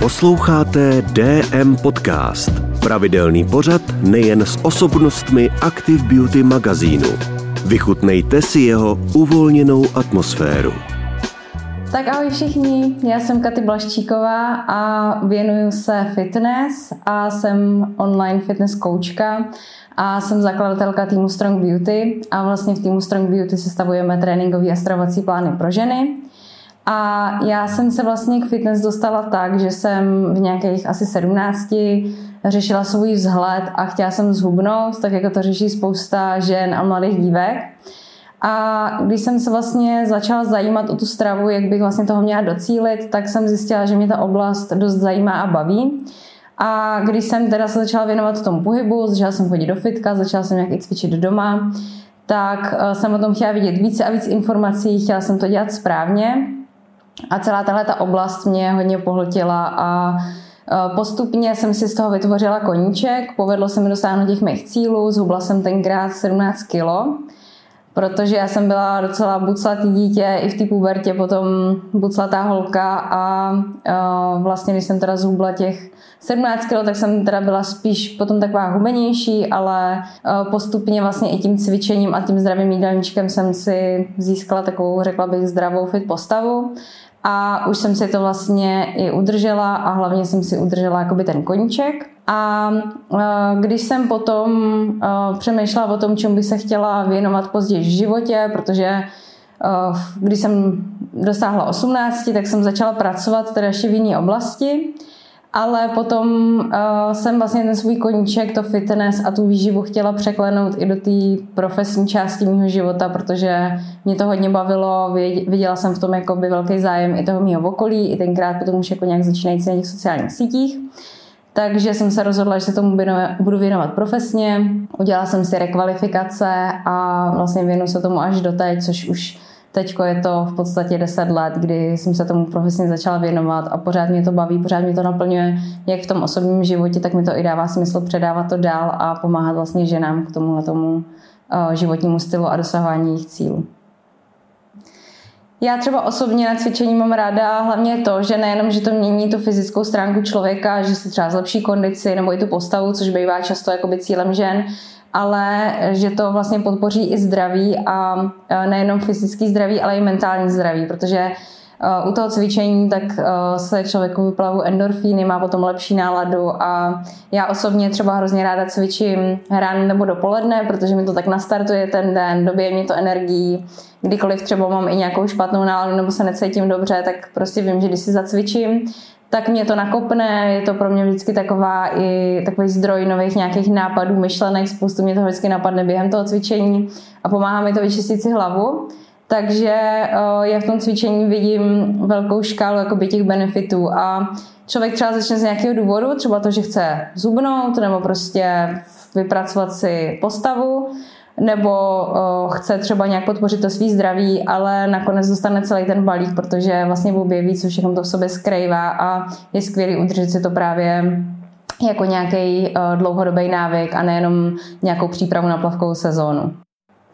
Posloucháte DM Podcast. Pravidelný pořad nejen s osobnostmi Active Beauty magazínu. Vychutnejte si jeho uvolněnou atmosféru. Tak ahoj všichni, já jsem Katy Blaščíková a věnuju se fitness a jsem online fitness koučka a jsem zakladatelka týmu Strong Beauty a vlastně v týmu Strong Beauty sestavujeme tréninkové a stravovací plány pro ženy. A já jsem se vlastně k fitness dostala tak, že jsem v nějakých asi 17 řešila svůj vzhled a chtěla jsem zhubnout, tak jako to řeší spousta žen a mladých dívek. A když jsem se vlastně začala zajímat o tu stravu, jak bych vlastně toho měla docílit, tak jsem zjistila, že mě ta oblast dost zajímá a baví. A když jsem teda se začala věnovat tomu pohybu, začala jsem chodit do fitka, začala jsem nějak i cvičit doma, tak eh, jsem o tom chtěla vidět více a víc informací, chtěla jsem to dělat správně. A celá tahle ta oblast mě hodně pohltila a eh, Postupně jsem si z toho vytvořila koníček, povedlo se mi dosáhnout těch mých cílů, zhubla jsem tenkrát 17 kilo protože já jsem byla docela buclatý dítě, i v té pubertě potom buclatá holka a, a vlastně když jsem teda zhubla těch 17 kg, tak jsem teda byla spíš potom taková hubenější, ale postupně vlastně i tím cvičením a tím zdravým jídelníčkem jsem si získala takovou, řekla bych, zdravou fit postavu a už jsem si to vlastně i udržela a hlavně jsem si udržela jakoby ten koníček. A když jsem potom přemýšlela o tom, čemu bych se chtěla věnovat později v životě, protože když jsem dosáhla 18, tak jsem začala pracovat teda ještě v jiné oblasti ale potom uh, jsem vlastně ten svůj koníček, to fitness a tu výživu chtěla překlenout i do té profesní části mého života, protože mě to hodně bavilo, viděla jsem v tom jako by velký zájem i toho mého okolí, i tenkrát potom už jako nějak začínající na těch sociálních sítích. Takže jsem se rozhodla, že se tomu budu věnovat profesně. Udělala jsem si rekvalifikace a vlastně věnu se tomu až do teď, což už Teď je to v podstatě 10 let, kdy jsem se tomu profesně začala věnovat a pořád mě to baví, pořád mě to naplňuje jak v tom osobním životě, tak mi to i dává smysl předávat to dál a pomáhat vlastně ženám k tomuhle tomu eh, životnímu stylu a dosahování jejich cílů. Já třeba osobně na cvičení mám ráda hlavně to, že nejenom, že to mění tu fyzickou stránku člověka, že si třeba zlepší kondici nebo i tu postavu, což bývá často jakoby cílem žen, ale že to vlastně podpoří i zdraví a nejenom fyzický zdraví, ale i mentální zdraví, protože u toho cvičení tak se člověku vyplavují endorfíny, má potom lepší náladu a já osobně třeba hrozně ráda cvičím ráno nebo dopoledne, protože mi to tak nastartuje ten den, dobije mě to energií, kdykoliv třeba mám i nějakou špatnou náladu nebo se necítím dobře, tak prostě vím, že když si zacvičím, tak mě to nakopne, je to pro mě vždycky taková i takový zdroj nových nějakých nápadů, myšlenek, spoustu mě to vždycky napadne během toho cvičení a pomáhá mi to vyčistit si hlavu. Takže já v tom cvičení vidím velkou škálu jakoby těch benefitů a člověk třeba začne z nějakého důvodu, třeba to, že chce zubnout nebo prostě vypracovat si postavu nebo uh, chce třeba nějak podpořit to svý zdraví, ale nakonec dostane celý ten balík, protože vlastně objeví, co všechno to v sobě skrývá a je skvělý udržet si to právě jako nějaký uh, dlouhodobý návyk a nejenom nějakou přípravu na plavkovou sezónu.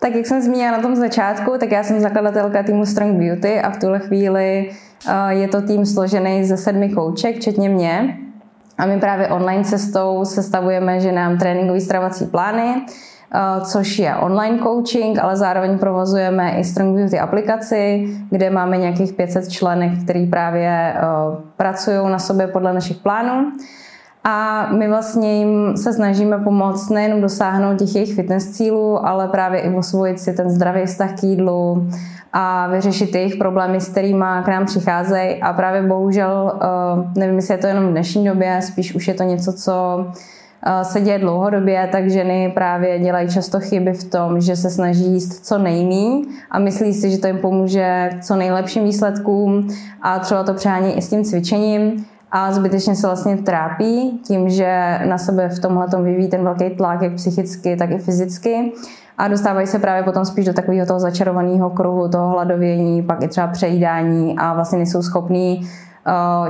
Tak jak jsem zmínila na tom začátku, tak já jsem zakladatelka týmu Strong Beauty a v tuhle chvíli uh, je to tým složený ze sedmi kouček, včetně mě. A my právě online cestou sestavujeme, že nám tréninkový stravovací plány, což je online coaching, ale zároveň provozujeme i Strong Beauty aplikaci, kde máme nějakých 500 členek, který právě eh, pracují na sobě podle našich plánů. A my vlastně jim se snažíme pomoct nejenom dosáhnout těch jejich fitness cílů, ale právě i osvojit si ten zdravý vztah k jídlu a vyřešit jejich problémy, s kterými k nám přicházejí. A právě bohužel, eh, nevím, jestli je to jenom v dnešní době, spíš už je to něco, co se děje dlouhodobě, tak ženy právě dělají často chyby v tom, že se snaží jíst co nejmí a myslí si, že to jim pomůže co nejlepším výsledkům a třeba to přehání i s tím cvičením a zbytečně se vlastně trápí tím, že na sebe v tomhle vyvíjí ten velký tlak, jak psychicky, tak i fyzicky a dostávají se právě potom spíš do takového toho začarovaného kruhu, toho hladovění, pak i třeba přejídání a vlastně nejsou schopní Eh,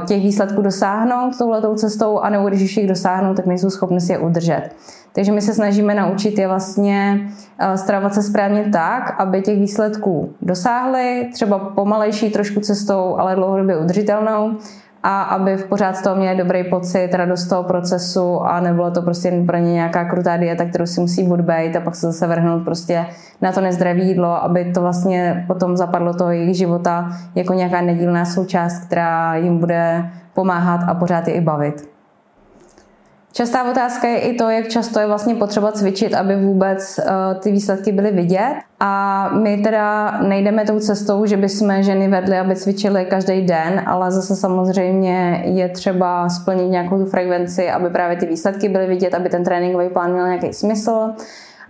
těch výsledků dosáhnout touhletou cestou, anebo když už jich dosáhnou, tak nejsou schopni si je udržet. Takže my se snažíme naučit je vlastně eh, stravovat se správně tak, aby těch výsledků dosáhly, třeba pomalejší trošku cestou, ale dlouhodobě udržitelnou a aby v pořád z toho měli dobrý pocit, radost toho procesu a nebylo to prostě pro ně nějaká krutá dieta, kterou si musí odbejt a pak se zase vrhnout prostě na to nezdravé jídlo, aby to vlastně potom zapadlo toho jejich života jako nějaká nedílná součást, která jim bude pomáhat a pořád je i bavit. Častá otázka je i to, jak často je vlastně potřeba cvičit, aby vůbec uh, ty výsledky byly vidět. A my teda nejdeme tou cestou, že bychom ženy vedli, aby cvičily každý den, ale zase samozřejmě je třeba splnit nějakou tu frekvenci, aby právě ty výsledky byly vidět, aby ten tréninkový plán měl nějaký smysl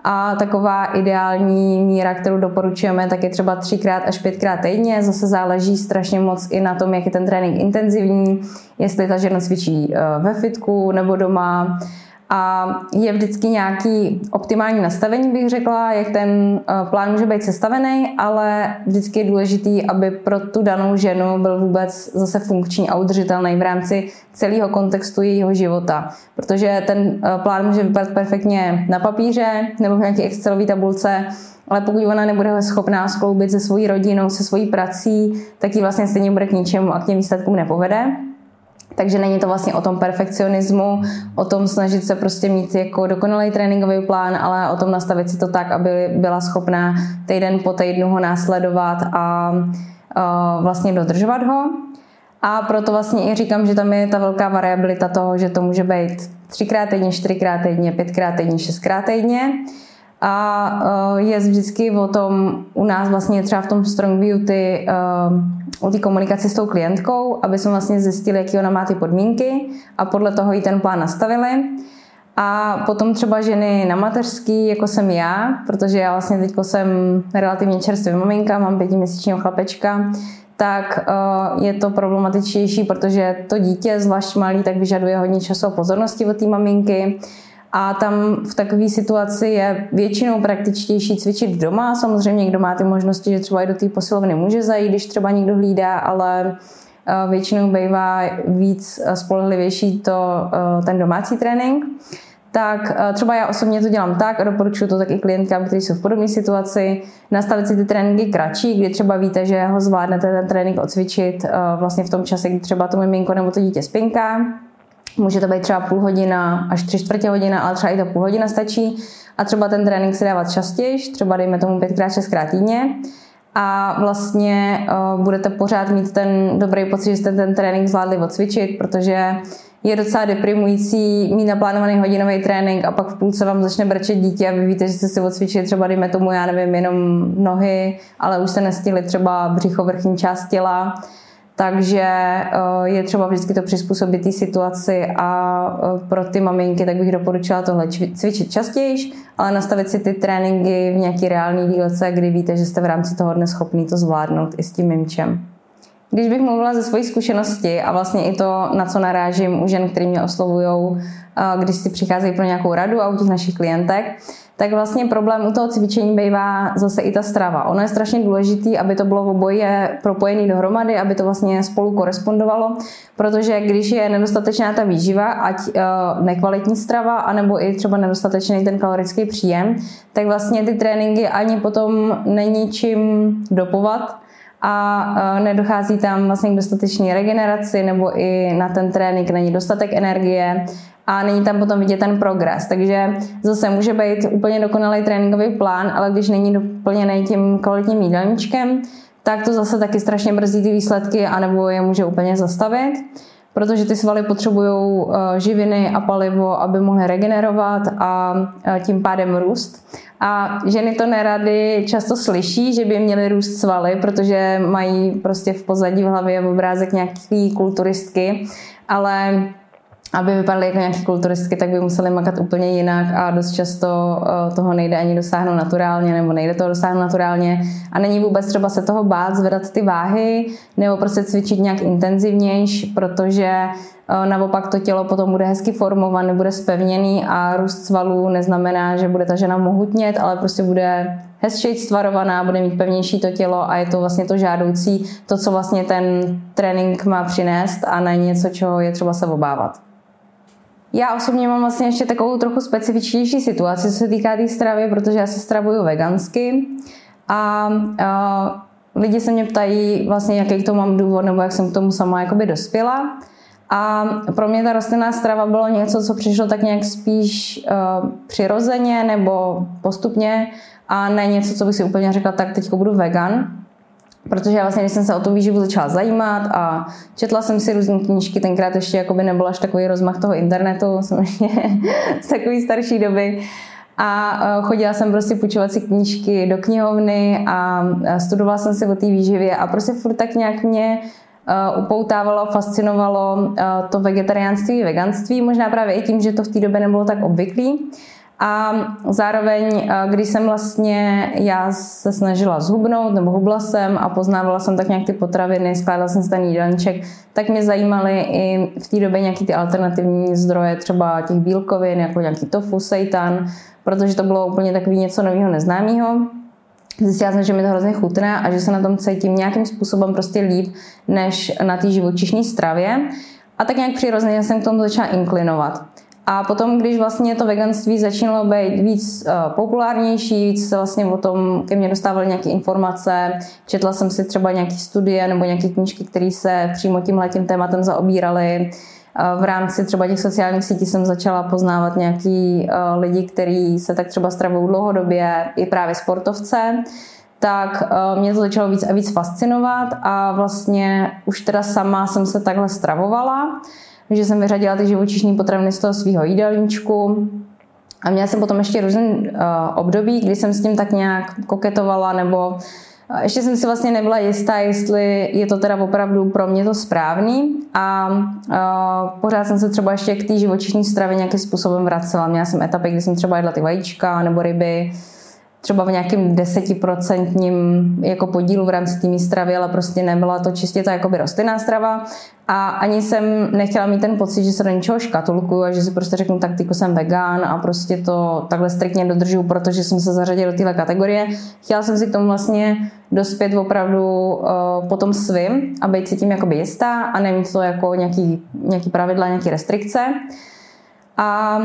a taková ideální míra, kterou doporučujeme, tak je třeba třikrát až pětkrát týdně. Zase záleží strašně moc i na tom, jak je ten trénink intenzivní, jestli ta žena cvičí eh, ve fitku nebo doma, a je vždycky nějaký optimální nastavení, bych řekla, jak ten eh, plán může být sestavený, ale vždycky je důležitý, aby pro tu danou ženu byl vůbec zase funkční a udržitelný v rámci celého kontextu jejího života. Protože ten eh, plán může vypadat perfektně na papíře nebo v nějaké Excelové tabulce, ale pokud ona nebude schopná skloubit se svojí rodinou, se svojí prací, tak ji vlastně stejně bude k ničemu a k těm výsledkům nepovede. Takže není to vlastně o tom perfekcionismu, o tom snažit se prostě mít jako dokonalý tréninkový plán, ale o tom nastavit si to tak, aby byla schopná týden po týdnu ho následovat a, vlastně dodržovat ho. A proto vlastně i říkám, že tam je ta velká variabilita toho, že to může být třikrát týdně, čtyřikrát týdně, pětkrát týdně, šestkrát týdně. A je vždycky o tom, u nás vlastně třeba v tom Strong Beauty o té komunikaci s tou klientkou, aby jsme vlastně zjistili, jaký ona má ty podmínky a podle toho jí ten plán nastavili. A potom třeba ženy na mateřský, jako jsem já, protože já vlastně teď jsem relativně čerstvá maminka, mám pětiměsíčního chlapečka, tak uh, je to problematičtější, protože to dítě, zvlášť malý, tak vyžaduje hodně času a pozornosti od té maminky. A tam v takové situaci je většinou praktičtější cvičit doma. Samozřejmě kdo má ty možnosti, že třeba i do té posilovny může zajít, když třeba někdo hlídá, ale eh, většinou bývá víc eh, spolehlivější to, eh, ten domácí trénink. Tak třeba já osobně to dělám tak a doporučuji to taky klientkám, kteří jsou v podobné situaci, nastavit si ty tréninky kratší, kdy třeba víte, že ho zvládnete ten trénink odcvičit vlastně v tom čase, kdy třeba to miminko nebo to dítě spinká Může to být třeba půl hodina až tři čtvrtě hodina, ale třeba i ta půl hodina stačí. A třeba ten trénink si dávat častěji, třeba dejme tomu pětkrát, šestkrát týdně. A vlastně uh, budete pořád mít ten dobrý pocit, že jste ten trénink zvládli odcvičit, protože je docela deprimující mít naplánovaný hodinový trénink a pak v půlce vám začne brčet dítě a vy víte, že jste si odcvičili třeba, dejme tomu, já nevím, jenom nohy, ale už jste nestihli třeba břicho, vrchní část těla takže eh, je třeba vždycky to přizpůsobit té situaci a eh, pro ty maminky tak bych doporučila tohle cvičit častěji, ale nastavit si ty tréninky v nějaký reálný dílce, kdy víte, že jste v rámci toho dne schopný to zvládnout i s tím mimčem. Když bych mluvila ze své zkušenosti a vlastně i to, na co narážím u žen, který mě oslovují, eh, když si přicházejí pro nějakou radu a u těch našich klientek, tak vlastně problém u toho cvičení bývá zase i ta strava. Ono je strašně důležitý, aby to bylo oboje propojené dohromady, aby to vlastně spolu korespondovalo, protože když je nedostatečná ta výživa, ať uh, nekvalitní strava, anebo i třeba nedostatečný ten kalorický příjem, tak vlastně ty tréninky ani potom není čím dopovat, a uh, nedochází tam vlastně k dostatečné regeneraci nebo i na ten trénink není dostatek energie a není tam potom vidět ten progres. Takže zase může být úplně dokonalý tréninkový plán, ale když není doplněný tím kvalitním jídelníčkem, tak to zase taky strašně brzdí ty výsledky, anebo je může úplně zastavit, protože ty svaly potřebují eh, živiny a palivo, aby mohly regenerovat a eh, tím pádem růst. A ženy to nerady často slyší, že by měly růst svaly, protože mají prostě v pozadí v hlavě obrázek nějaký kulturistky, ale aby vypadaly jako nějaké kulturistky, tak by museli makat úplně jinak a dost často eh, toho nejde ani dosáhnout naturálně nebo nejde toho dosáhnout naturálně a není vůbec třeba se toho bát, zvedat ty váhy nebo prostě cvičit nějak intenzivnější, protože eh, naopak to tělo potom bude hezky formované, bude spevněný a růst svalů neznamená, že bude ta žena mohutnět, ale prostě bude hezčej stvarovaná, bude mít pevnější to tělo a je to vlastně to žádoucí, to, co vlastně ten trénink má přinést a ne něco, čeho je třeba se obávat. Já osobně mám vlastně ještě takovou trochu specifičnější situaci, co se týká té stravy, protože já se stravuju vegansky a, a lidi se mě ptají vlastně, jaký to mám důvod, nebo jak jsem k tomu sama jakoby dospěla. A pro mě ta rostlinná strava bylo něco, co přišlo tak nějak spíš uh, přirozeně nebo postupně a ne něco, co bych si úplně řekla, tak teď budu vegan. Protože já vlastně, když jsem se o tu výživu začala zajímat a četla jsem si různé knížky, tenkrát ještě jakoby nebyl až takový rozmach toho internetu, jsem ještě z takové starší doby, a e, chodila jsem prostě půjčovat si knížky do knihovny a studovala jsem si o té výživě a prostě furt tak nějak mě e, upoutávalo, fascinovalo e, to vegetariánství, veganství, možná právě i tím, že to v té době nebylo tak obvyklý. A zároveň, když jsem vlastně já se snažila zhubnout, nebo hubla jsem a poznávala jsem tak nějak ty potraviny, skládala jsem si ten jídelníček, tak mě zajímaly i v té době nějaký ty alternativní zdroje, třeba těch bílkovin, jako nějaký tofu, seitan, protože to bylo úplně takový něco nového, neznámého. Zjistila jsem, že mi to hrozně chutná a že se na tom cítím nějakým způsobem prostě líp, než na té živočišní stravě. A tak nějak přirozeně jsem k tomu začala inklinovat. A potom, když vlastně to veganství začínalo být víc uh, populárnější, víc se vlastně o tom ke mně dostávaly nějaké informace, četla jsem si třeba nějaké studie nebo nějaké knížky, které se přímo tím letím tématem zaobíraly, v rámci třeba těch sociálních sítí jsem začala poznávat nějaký eh, lidi, kteří se tak třeba stravují dlouhodobě, i právě sportovce, tak eh, mě to začalo víc a víc fascinovat a vlastně už teda sama jsem se takhle stravovala, že jsem vyřadila ty živočišní potraviny z toho svého jídelníčku, a měla jsem potom ještě různý uh, období, kdy jsem s tím tak nějak koketovala nebo ještě jsem si vlastně nebyla jistá, jestli je to teda opravdu pro mě to správný. A uh, pořád jsem se třeba ještě k té živočišní stravě nějakým způsobem vracela. Měla jsem etapy, kdy jsem třeba jedla ty vajíčka nebo ryby, třeba v nějakém desetiprocentním jako podílu v rámci té stravy, ale prostě nebyla to čistě ta jakoby rostlinná strava. A ani jsem nechtěla mít ten pocit, že se do něčeho škatulkuju a že si prostě řeknu, tak tyko jsem vegan a prostě to takhle striktně dodržuju, protože jsem se zařadila do téhle kategorie. Chtěla jsem si k tomu vlastně dospět opravdu uh, potom svým a být si tím jakoby jistá a nemít to jako nějaký, nějaký pravidla, nějaký restrikce. A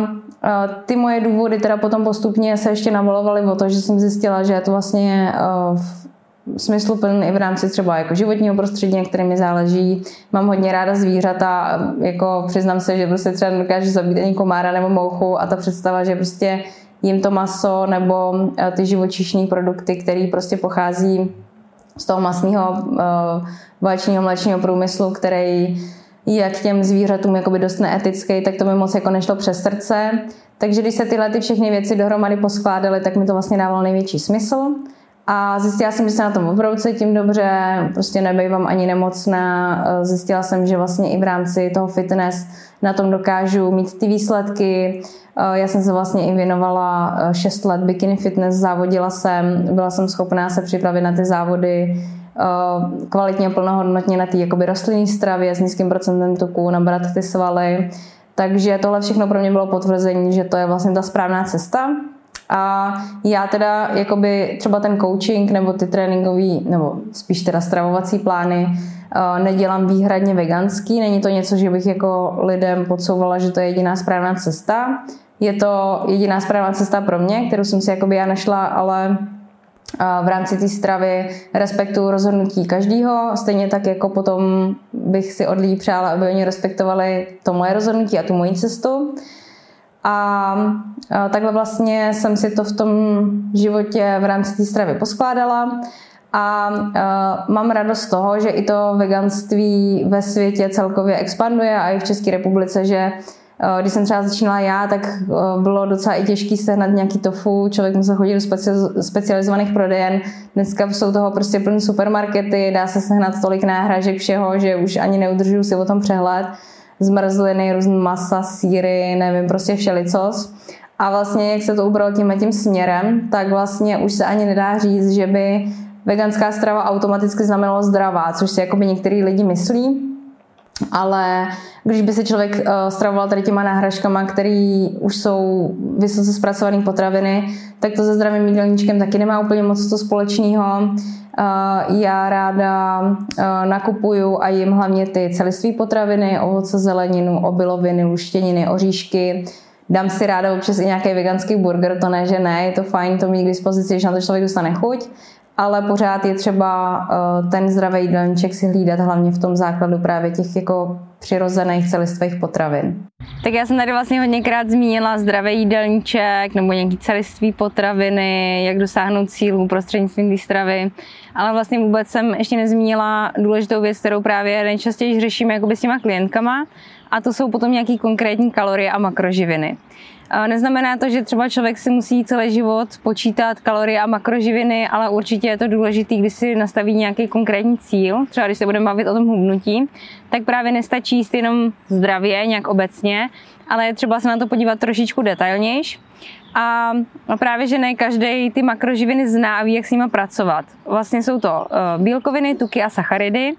ty moje důvody teda potom postupně se ještě navalovaly o to, že jsem zjistila, že je to vlastně v smysluplný i v rámci třeba jako životního prostředí, na kterém mi záleží. Mám hodně ráda zvířata, jako přiznám se, že prostě třeba dokážu zabít ani komára nebo mouchu a ta představa, že prostě jim to maso nebo ty živočišní produkty, které prostě pochází z toho masného vaječního mléčního průmyslu, který je k těm zvířatům jakoby dost neetický, tak to mi moc jako nešlo přes srdce. Takže když se tyhle ty všechny věci dohromady poskládaly, tak mi to vlastně dávalo největší smysl. A zjistila jsem, že se na tom opravdu cítím dobře, prostě nebejvám ani nemocná. Zjistila jsem, že vlastně i v rámci toho fitness na tom dokážu mít ty výsledky. Já jsem se vlastně i věnovala 6 let bikini fitness, závodila jsem, byla jsem schopná se připravit na ty závody Eh, kvalitně a plnohodnotně na té rostlinné stravě s nízkým procentem tuku, nabrat ty svaly. Takže tohle všechno pro mě bylo potvrzení, že to je vlastně ta správná cesta. A já teda jakoby třeba ten coaching nebo ty tréninkový, nebo spíš teda stravovací plány eh, nedělám výhradně veganský. Není to něco, že bych jako lidem podsouvala, že to je jediná správná cesta. Je to jediná správná cesta pro mě, kterou jsem si jakoby já našla, ale v rámci té stravy respektuju rozhodnutí každého, stejně tak jako potom bych si od lidí přála, aby oni respektovali to moje rozhodnutí a tu moji cestu. A, takhle vlastně jsem si to v tom životě v rámci té stravy poskládala. A mám radost z toho, že i to veganství ve světě celkově expanduje a i v České republice, že když jsem třeba začínala já, tak eh, bylo docela i těžký sehnat nějaký tofu, člověk musel chodit do specializovaných prodejen. Dneska jsou toho prostě plný supermarkety, dá se sehnat tolik náhražek všeho, že už ani neudržuju si o tom přehled. Zmrzliny, různé masa, síry, nevím, prostě všelicos. A vlastně, jak se to ubralo tím tím směrem, tak vlastně už se ani nedá říct, že by veganská strava automaticky znamenalo zdravá, což si jakoby některý lidi myslí ale když by se člověk uh, stravoval tady těma náhražkama, které už jsou vysoce zpracované potraviny, tak to se zdravým jídelníčkem taky nemá úplně moc to společného. Uh, já ráda uh, nakupuju a jim hlavně ty celistvé potraviny, ovoce, zeleninu, obiloviny, luštěniny, oříšky. Dám si ráda občas i nějaký veganský burger, to ne, že ne, je to fajn to mít k dispozici, že na to člověk dostane chuť ale pořád je třeba uh, ten zdravý jídelníček si hlídat hlavně v tom základu právě těch jako přirozených celistvých potravin. Tak já jsem tady vlastně hodněkrát zmínila zdravý jídelníček nebo nějaký celistvý potraviny, jak dosáhnout cílů prostřednictvím té stravy, ale vlastně vůbec jsem ještě nezmínila důležitou věc, kterou právě nejčastěji řešíme jakoby s těma klientkama a to jsou potom nějaký konkrétní kalorie a makroživiny. Neznamená to, že třeba člověk si musí celý život počítat kalorie a makroživiny, ale určitě je to důležité, když si nastaví nějaký konkrétní cíl, třeba když se budeme bavit o tom hubnutí, tak právě nestačí jíst jenom zdravě, nějak obecně, ale je třeba se na to podívat trošičku detailnější. A právě, že ne každý ty makroživiny zná ví, jak s nimi pracovat. Vlastně jsou to eh, bílkoviny, tuky a sacharidy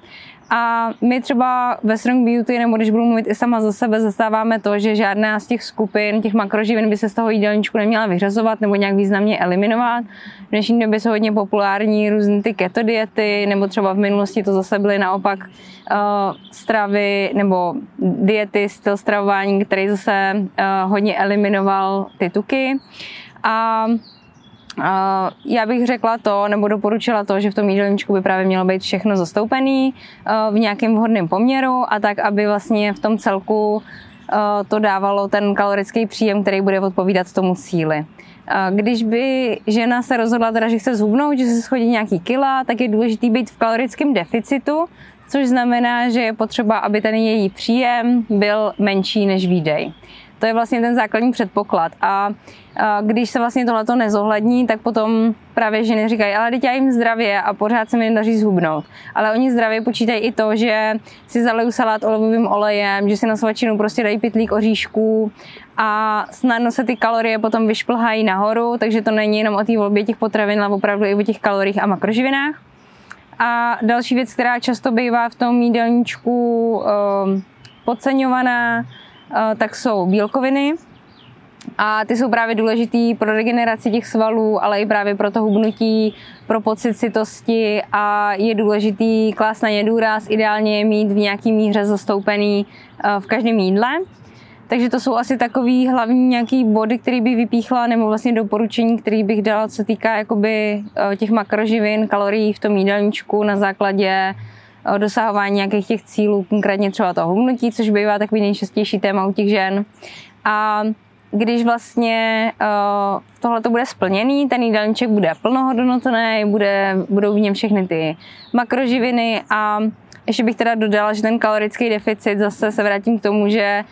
a my třeba ve Strong Beauty, nebo když budu mluvit i sama za sebe, zastáváme to, že žádná z těch skupin, těch makroživin by se z toho jídelníčku neměla vyřazovat nebo nějak významně eliminovat. V dnešní době jsou hodně populární různé ty keto diety, nebo třeba v minulosti to zase byly naopak uh, stravy nebo diety, styl stravování, který zase uh, hodně eliminoval ty tuky. A já bych řekla to, nebo doporučila to, že v tom jídelníčku by právě mělo být všechno zastoupený v nějakém vhodném poměru a tak, aby vlastně v tom celku to dávalo ten kalorický příjem, který bude odpovídat tomu cíli. Když by žena se rozhodla teda, že chce zhubnout, že se schodí nějaký kila, tak je důležitý být v kalorickém deficitu, což znamená, že je potřeba, aby ten její příjem byl menší než výdej. To je vlastně ten základní předpoklad. A, když se vlastně tohleto nezohlední, tak potom právě ženy říkají, ale teď já jim zdravě a pořád se mi nedaří zhubnout. Ale oni zdravě počítají i to, že si zalejí salát olivovým olejem, že si na svačinu prostě dají pitlík oříšků a snadno se ty kalorie potom vyšplhají nahoru, takže to není jenom o té volbě těch potravin, ale opravdu i o těch kaloriích a makroživinách. A další věc, která často bývá v tom jídelníčku um, podceňovaná, tak jsou bílkoviny, a ty jsou právě důležitý pro regeneraci těch svalů, ale i právě pro to hubnutí, pro pocit citosti a je důležitý klást na ně důraz, ideálně je mít v nějaký míře zastoupený eh, v každém jídle. Takže to jsou asi takový hlavní nějaký body, který bych vypíchla, nebo vlastně doporučení, který bych dala, co týká jakoby eh, těch makroživin, kalorií v tom jídelníčku na základě dosahování nějakých těch cílů, konkrétně třeba toho hubnutí, což bývá takový nejčastější téma u těch žen. A když vlastně uh, tohle to bude splněný, ten jídelníček bude plnohodnotný, bude, budou v něm všechny ty makroživiny a ještě bych teda dodala, že ten kalorický deficit, zase se vrátím k tomu, že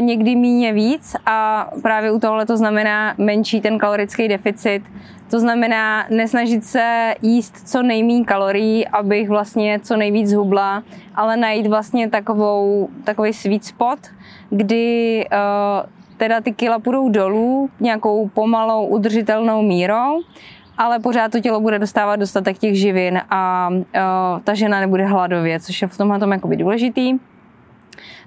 někdy míně víc a právě u tohle to znamená menší ten kalorický deficit, to znamená nesnažit se jíst co nejméně kalorií, abych vlastně co nejvíc zhubla, ale najít vlastně takovou, takový sweet spot, kdy uh, teda ty kila půjdou dolů nějakou pomalou udržitelnou mírou, ale pořád to tělo bude dostávat dostatek těch živin a uh, ta žena nebude hladově, což je v tomhle tom důležitý.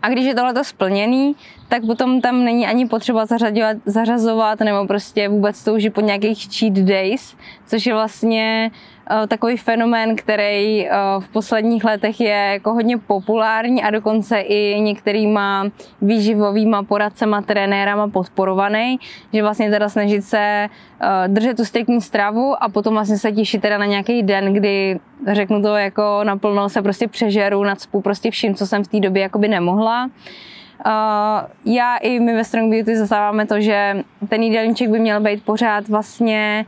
A když je tohle splněný, tak potom tam není ani potřeba zařazovat, zařazovat nebo prostě vůbec toužit po nějakých cheat days, což je vlastně uh, takový fenomén, který uh, v posledních letech je jako hodně populární a dokonce i některýma výživovýma poradcema, trenérama podporovaný, že vlastně teda snažit se uh, držet tu striktní stravu a potom vlastně se těšit teda na nějaký den, kdy řeknu to jako naplno se prostě přežeru, nadspu prostě vším, co jsem v té době jakoby nemohla. Uh, já i my ve Strong Beauty zastáváme to, že ten jídelníček by měl být pořád vlastně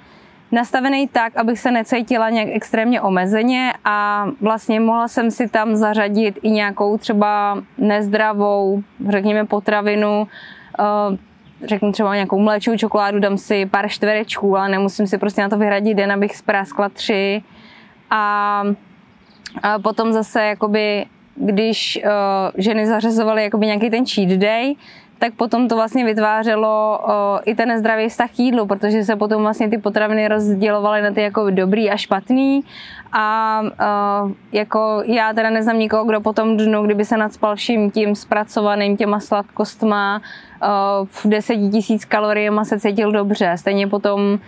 nastavený tak, abych se necítila nějak extrémně omezeně a vlastně mohla jsem si tam zařadit i nějakou třeba nezdravou, řekněme, potravinu, uh, řeknu třeba nějakou mléčou čokoládu, dám si pár čtverečků, ale nemusím si prostě na to vyhradit den, abych spráskla tři. A, a potom zase jakoby když uh, ženy zařazovaly jakoby nějaký ten cheat day, tak potom to vlastně vytvářelo i ten nezdravý vztah k jídlu, protože se potom vlastně ty potraviny rozdělovaly na ty jako dobrý a špatný a jako já teda neznám nikoho, kdo potom dnu, kdyby se nadspal vším tím zpracovaným těma sladkostma v 10 tisíc kaloriemi se cítil dobře. Stejně potom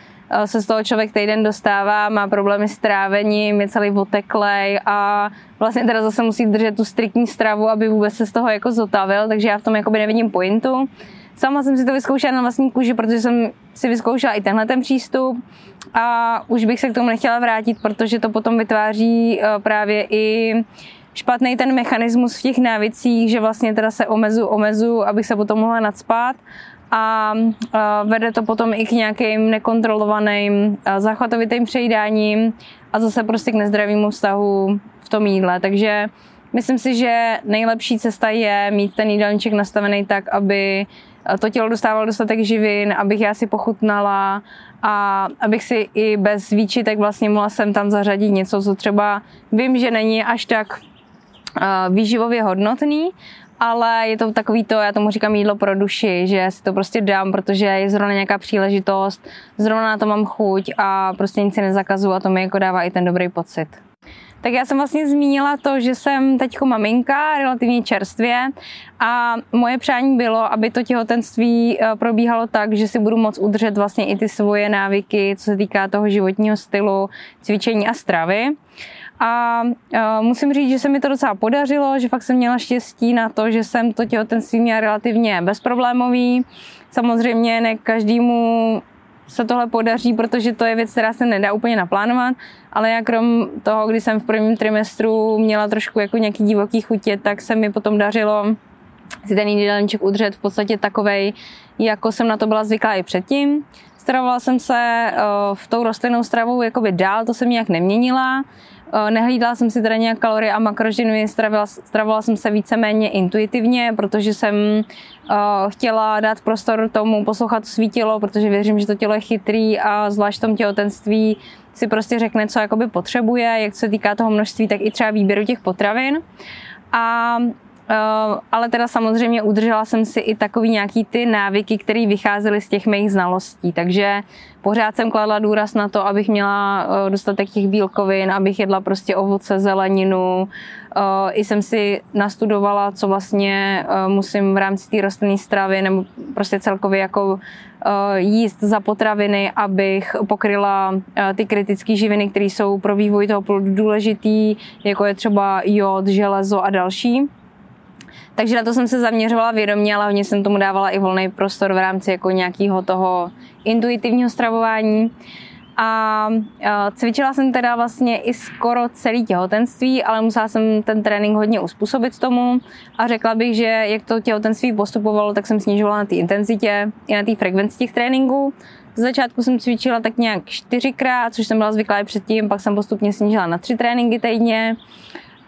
se z toho člověk týden dostává, má problémy s trávením, je celý oteklej a vlastně teda zase musí držet tu striktní stravu, aby vůbec se z toho jako zotavil, takže já v tom jakoby nevidím pointu. sama jsem si to vyzkoušela na vlastní kůži, protože jsem si vyzkoušela i tenhle ten přístup a už bych se k tomu nechtěla vrátit, protože to potom vytváří eh, právě i špatný ten mechanismus v těch návicích, že vlastně teda se omezu, omezu, abych se potom mohla nadspat a vede to potom i k nějakým nekontrolovaným záchvatovitým přejídáním a zase prostě k nezdravému vztahu v tom jídle. Takže myslím si, že nejlepší cesta je mít ten jídelníček nastavený tak, aby to tělo dostávalo dostatek živin, abych já si pochutnala a abych si i bez výčitek vlastně mohla sem tam zařadit něco, co třeba vím, že není až tak výživově hodnotný, ale je to takový to, já tomu říkám jídlo pro duši, že si to prostě dám, protože je zrovna nějaká příležitost, zrovna na to mám chuť a prostě nic si nezakazu a to mi jako dává i ten dobrý pocit. Tak já jsem vlastně zmínila to, že jsem teď maminka, relativně čerstvě a moje přání bylo, aby to těhotenství eh, probíhalo tak, že si budu moct udržet vlastně i ty svoje návyky, co se týká toho životního stylu, cvičení a stravy. A uh, musím říct, že se mi to docela podařilo, že fakt jsem měla štěstí na to, že jsem to těhotenství měla relativně bezproblémový. Samozřejmě ne každému se tohle podaří, protože to je věc, která se nedá úplně naplánovat, ale já krom toho, kdy jsem v prvním trimestru měla trošku jako nějaký divoký chutě, tak se mi potom dařilo si ten jídelníček udržet v podstatě takovej, jako jsem na to byla zvyklá i předtím. Stravovala jsem se uh, v tou rostlinnou stravou jakoby dál, to jsem nějak neměnila. Eh, nehlídala jsem si teda nějak kalorie a makrožiny, stravovala, stravovala jsem se víceméně intuitivně, protože jsem uh, chtěla dát prostor tomu poslouchat svý tělo, protože věřím, že to tělo je chytrý a zvlášť v tom těhotenství si prostě řekne, co jakoby potřebuje, jak se týká toho množství, tak i třeba výběru těch potravin. A ale teda samozřejmě udržela jsem si i takový nějaký ty návyky, které vycházely z těch mých znalostí, takže pořád jsem kladla důraz na to, abych měla uh, dostatek těch bílkovin, abych jedla prostě ovoce, zeleninu. Uh, I jsem si nastudovala, co vlastně musím v rámci té rostlinné stravy nebo prostě celkově jako jíst za potraviny, abych pokryla ty kritické živiny, které jsou pro vývoj toho plodu důležitý, jako je třeba jod, železo a další. Takže na to jsem se zaměřovala vědomě, ale hodně jsem tomu dávala i volný prostor v rámci jako nějakého toho intuitivního stravování. A cvičila jsem teda vlastně i skoro celý těhotenství, ale musela jsem ten trénink hodně uspůsobit tomu a řekla bych, že jak to těhotenství postupovalo, tak jsem snižovala na té intenzitě i na té frekvenci těch tréninků. Z začátku jsem cvičila tak nějak čtyřikrát, což jsem byla zvyklá i předtím, pak jsem postupně snížila na tři tréninky týdně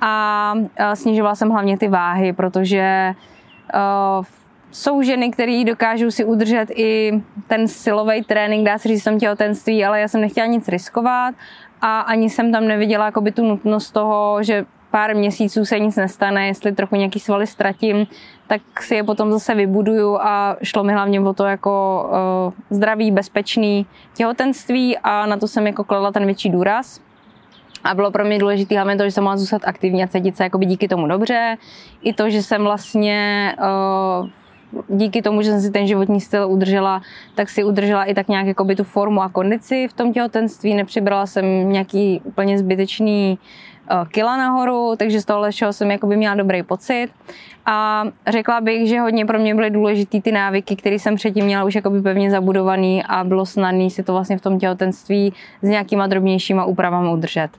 a snižovala jsem hlavně ty váhy, protože jsou ženy, které dokážou si udržet i ten silový trénink, dá se říct v tom těhotenství, ale já jsem nechtěla nic riskovat a ani jsem tam neviděla jakoby tu nutnost toho, že pár měsíců se nic nestane, jestli trochu nějaký svaly ztratím, tak si je potom zase vybuduju a šlo mi hlavně o to jako uh, zdravý, bezpečný těhotenství a na to jsem jako kladla ten větší důraz. A bylo pro mě důležité hlavně to, že jsem mohla zůstat aktivně a cítit se jakoby díky tomu dobře. I to, že jsem vlastně uh, díky tomu, že jsem si ten životní styl udržela, tak si udržela i tak nějak jakoby tu formu a kondici v tom těhotenství. Nepřibrala jsem nějaký úplně zbytečný uh, kila nahoru, takže z toho všeho jsem jakoby měla dobrý pocit. A řekla bych, že hodně pro mě byly důležité ty návyky, které jsem předtím měla už jakoby pevně zabudovaný a bylo snadné si to vlastně v tom těhotenství s nějakýma drobnějšíma úpravami udržet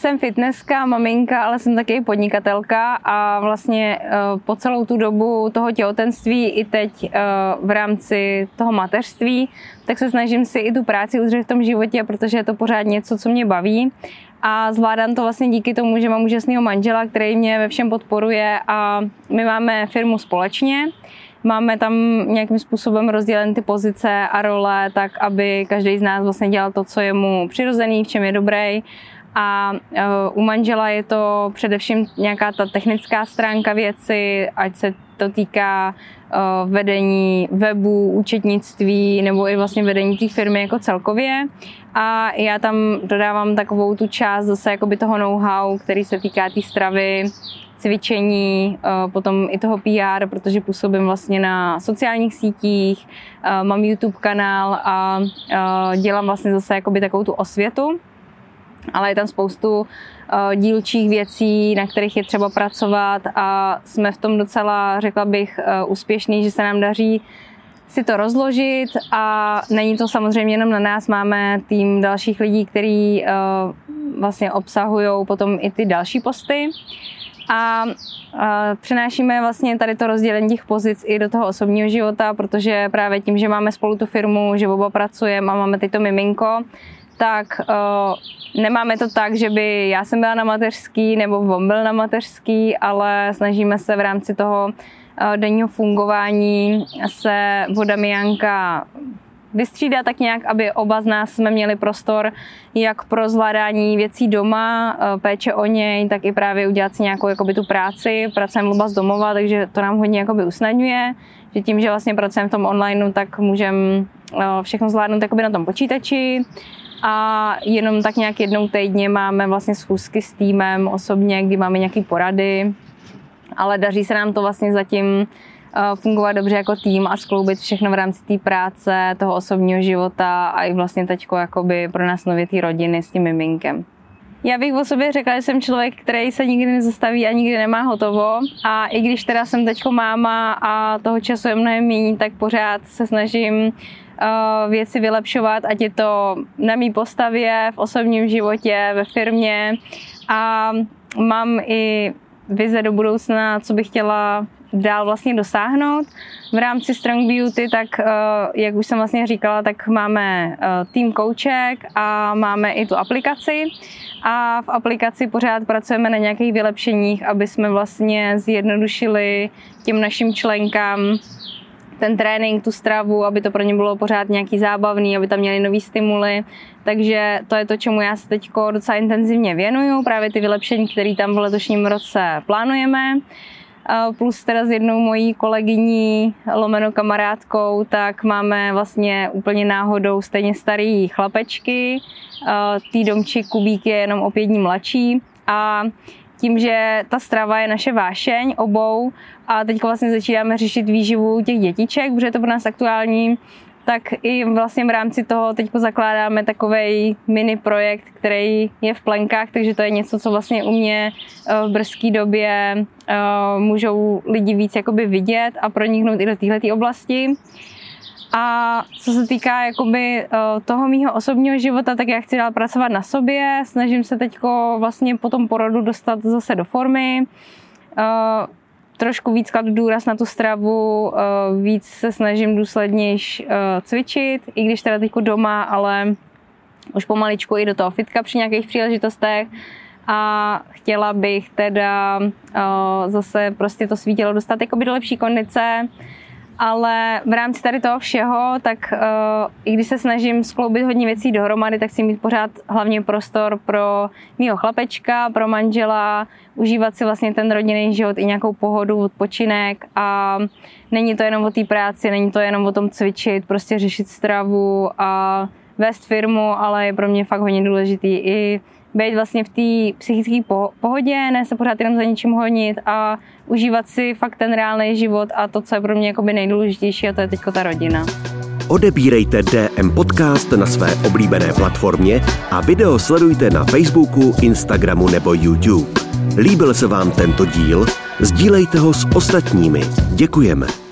jsem fitnesska, maminka, ale jsem taky podnikatelka a vlastně eh, po celou tu dobu toho těhotenství i teď eh, v rámci toho mateřství, tak se snažím si i tu práci udržet v tom životě, protože je to pořád něco, co mě baví a zvládám to vlastně díky tomu, že mám úžasného manžela, který mě ve všem podporuje a my máme firmu společně. Máme tam nějakým způsobem rozdělené ty pozice a role, tak aby každý z nás vlastně dělal to, co je mu přirozený, v čem je dobrý a e, u manžela je to především nějaká ta technická stránka věci, ať se to týká e, vedení webu, účetnictví nebo i vlastně vedení té firmy jako celkově. A já tam dodávám takovou tu část zase jakoby toho know-how, který se týká té tý stravy, cvičení, e, potom i toho PR, protože působím vlastně na sociálních sítích, mám YouTube kanál a dělám vlastně zase jakoby takovou tu osvětu ale je tam spoustu uh, dílčích věcí, na kterých je třeba pracovat a jsme v tom docela, řekla bych, uh, úspěšný, že se nám daří si to rozložit a není to samozřejmě jenom na nás, máme tým dalších lidí, který uh, vlastně obsahují potom i ty další posty. A přenášíme vlastně tady to rozdělení těch pozic i do toho osobního života, protože právě tím, že máme spolu tu firmu, že oba pracujeme a máme teď to miminko, tak uh, nemáme to tak, že by já jsem byla na mateřský nebo on byl na mateřský, ale snažíme se v rámci toho uh, denního fungování se voda Janka vystřídat tak nějak, aby oba z nás jsme měli prostor jak pro zvládání věcí doma, péče o něj, tak i právě udělat si nějakou jakoby, tu práci. Pracujeme oba z domova, takže to nám hodně jakoby, usnadňuje, že tím, že vlastně pracujeme v tom online, tak můžeme všechno zvládnout jakoby, na tom počítači a jenom tak nějak jednou týdně máme vlastně schůzky s týmem osobně, kdy máme nějaké porady, ale daří se nám to vlastně zatím eh, fungovat dobře jako tým a skloubit všechno v rámci té práce, toho osobního života a i vlastně teďko jakoby pro nás nově té rodiny s tím miminkem. Já bych o sobě řekla, že jsem člověk, který se nikdy nezastaví a nikdy nemá hotovo. A i když teda jsem teďko máma a toho času je mnohem méně, tak pořád se snažím věci vylepšovat, ať je to na mý postavě, v osobním životě, ve firmě. A mám i vize do budoucna, co bych chtěla dál vlastně dosáhnout. V rámci Strong Beauty, tak eh, jak už jsem vlastně říkala, tak máme eh, tým kouček a máme i tu aplikaci. A v aplikaci pořád pracujeme na nějakých vylepšeních, aby jsme vlastně zjednodušili těm našim členkám ten trénink, tu stravu, aby to pro ně bylo pořád nějaký zábavný, aby tam měli nový stimuly. Takže to je to, čemu já se teď docela intenzivně věnuju, právě ty vylepšení, které tam v letošním roce plánujeme plus teda s jednou mojí kolegyní, lomeno kamarádkou, tak máme vlastně úplně náhodou stejně starý chlapečky. Tý domčí Kubík je jenom o pět dní mladší a tím, že ta strava je naše vášeň obou a teď vlastně začínáme řešit výživu těch dětiček, protože je to pro nás aktuální, tak i vlastně v rámci toho teď zakládáme takový mini projekt, který je v plenkách, takže to je něco, co vlastně u mě eh, v brzké době eh, můžou lidi víc jakoby vidět a proniknout i do této oblasti. A co se týká jakoby eh, toho mýho osobního života, tak já chci dál pracovat na sobě, snažím se teď vlastně po tom porodu dostat zase do formy. Trošku víc kladu důraz na tu stravu, eh, víc se snažím důslednějš eh, cvičit, i když teda teď doma, ale už pomaličku i do toho fitka při nějakých příležitostech. A chtěla bych teda eh, zase prostě to svítilo dostat jako do lepší kondice, ale v rámci tady toho všeho, tak uh, i když se snažím skloubit hodně věcí dohromady, tak si mít pořád hlavně prostor pro mýho chlapečka, pro manžela, užívat si vlastně ten rodinný život i nějakou pohodu, odpočinek. A není to jenom o té práci, není to jenom o tom cvičit, prostě řešit stravu a vést firmu, ale je pro mě fakt hodně důležitý i být vlastně v té psychické pohodě, ne se pořád jenom za ničím honit a užívat si fakt ten reálný život a to, co je pro mě jakoby nejdůležitější a to je teď ta rodina. Odebírejte DM Podcast na své oblíbené platformě a video sledujte na Facebooku, Instagramu nebo YouTube. Líbil se vám tento díl? Sdílejte ho s ostatními. Děkujeme.